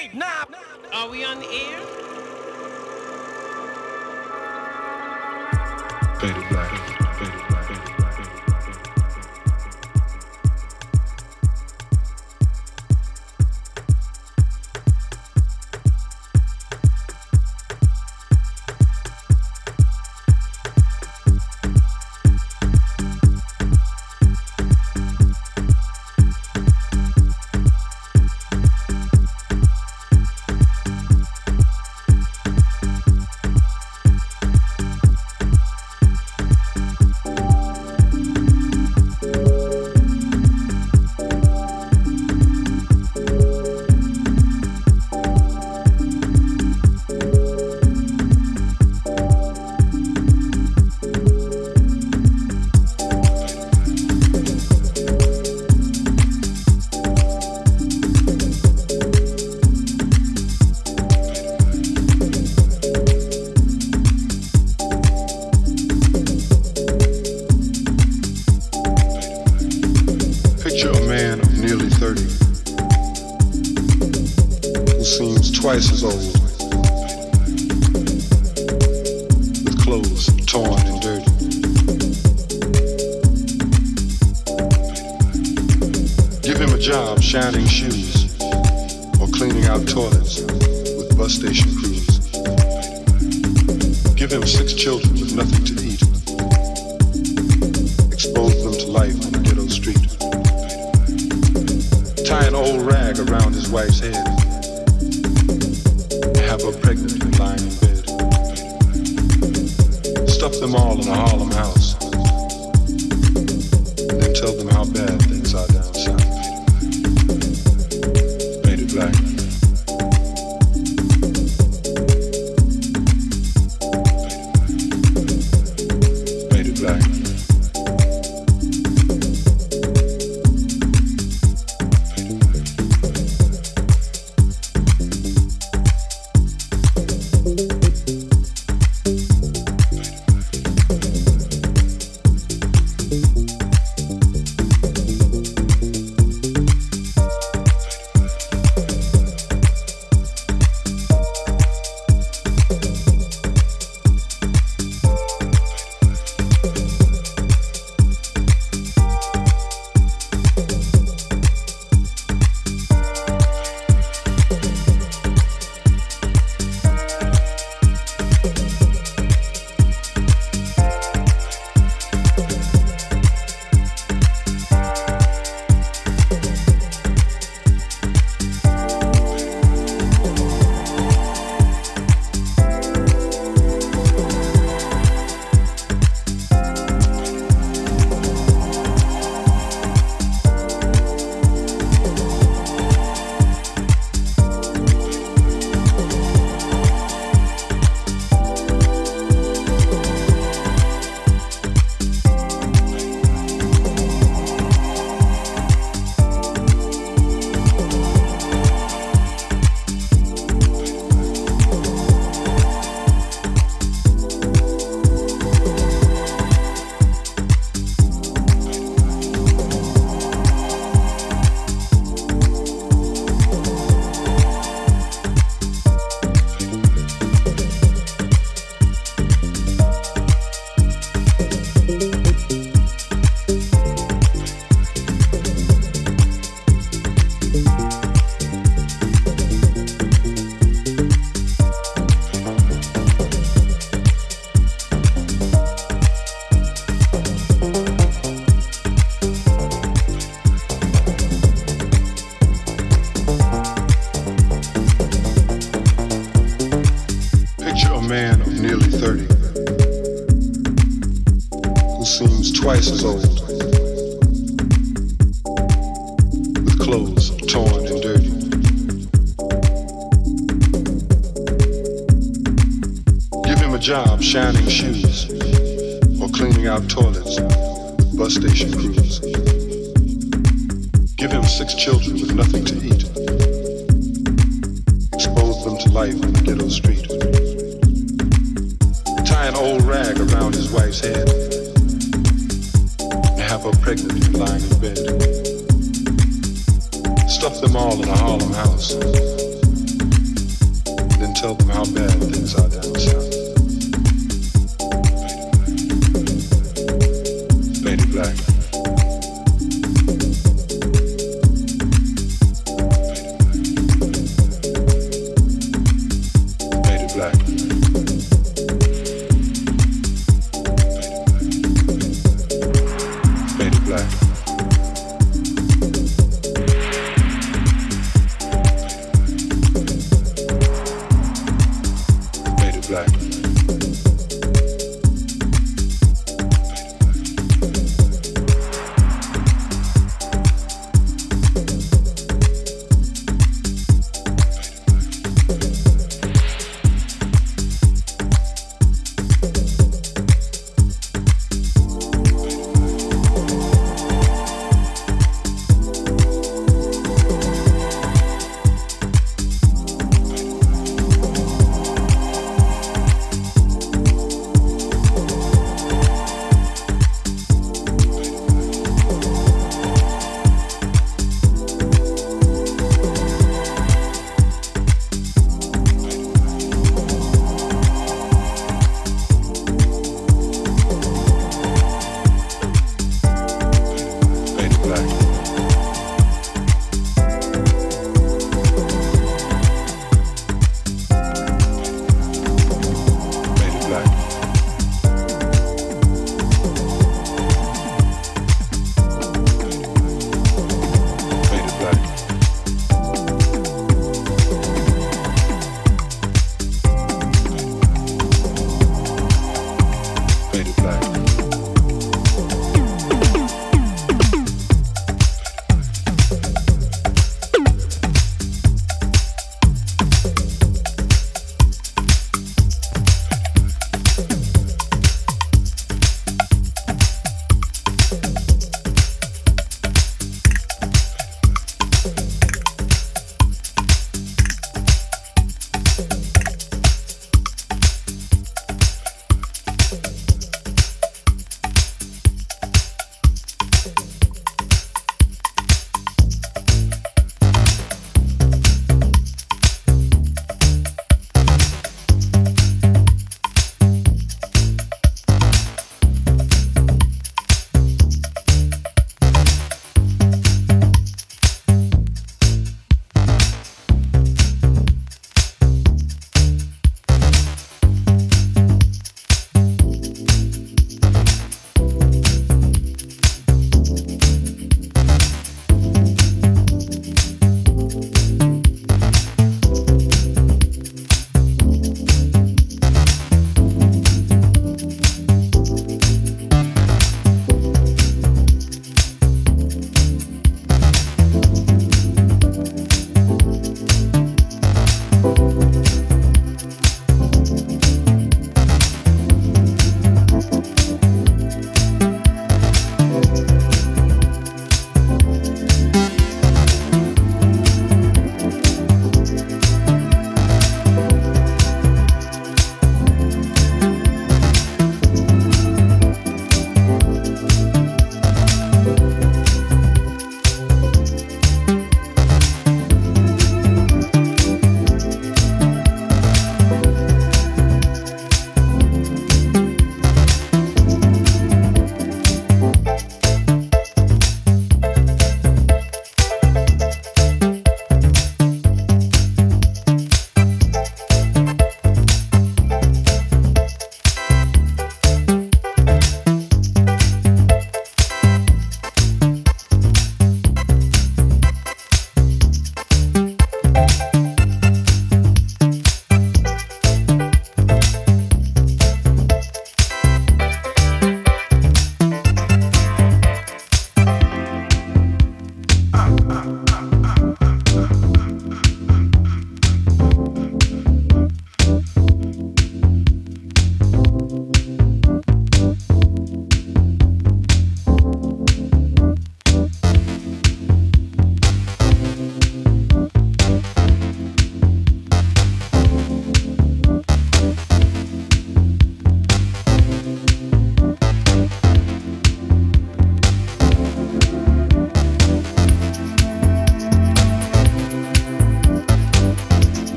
Wait, nah. Are we on the air? Faded black. Faded black.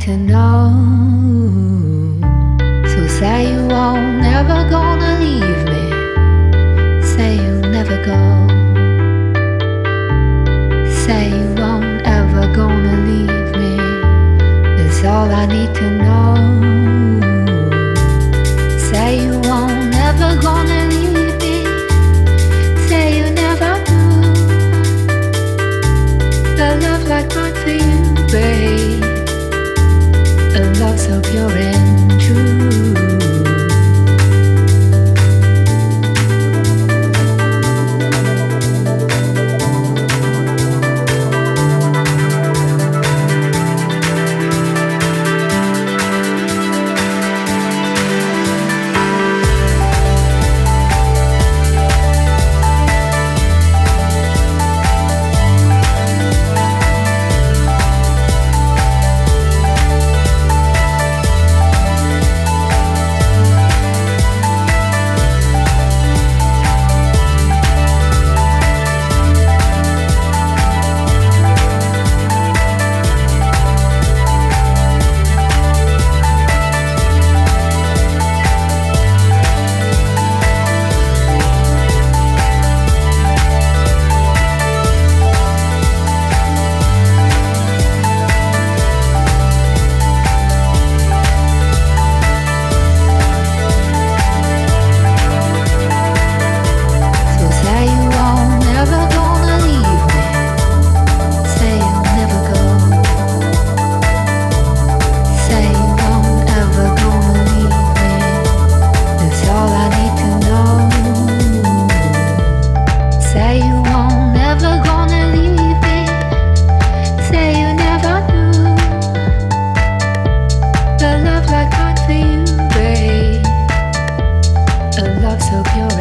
To know. Tokyo.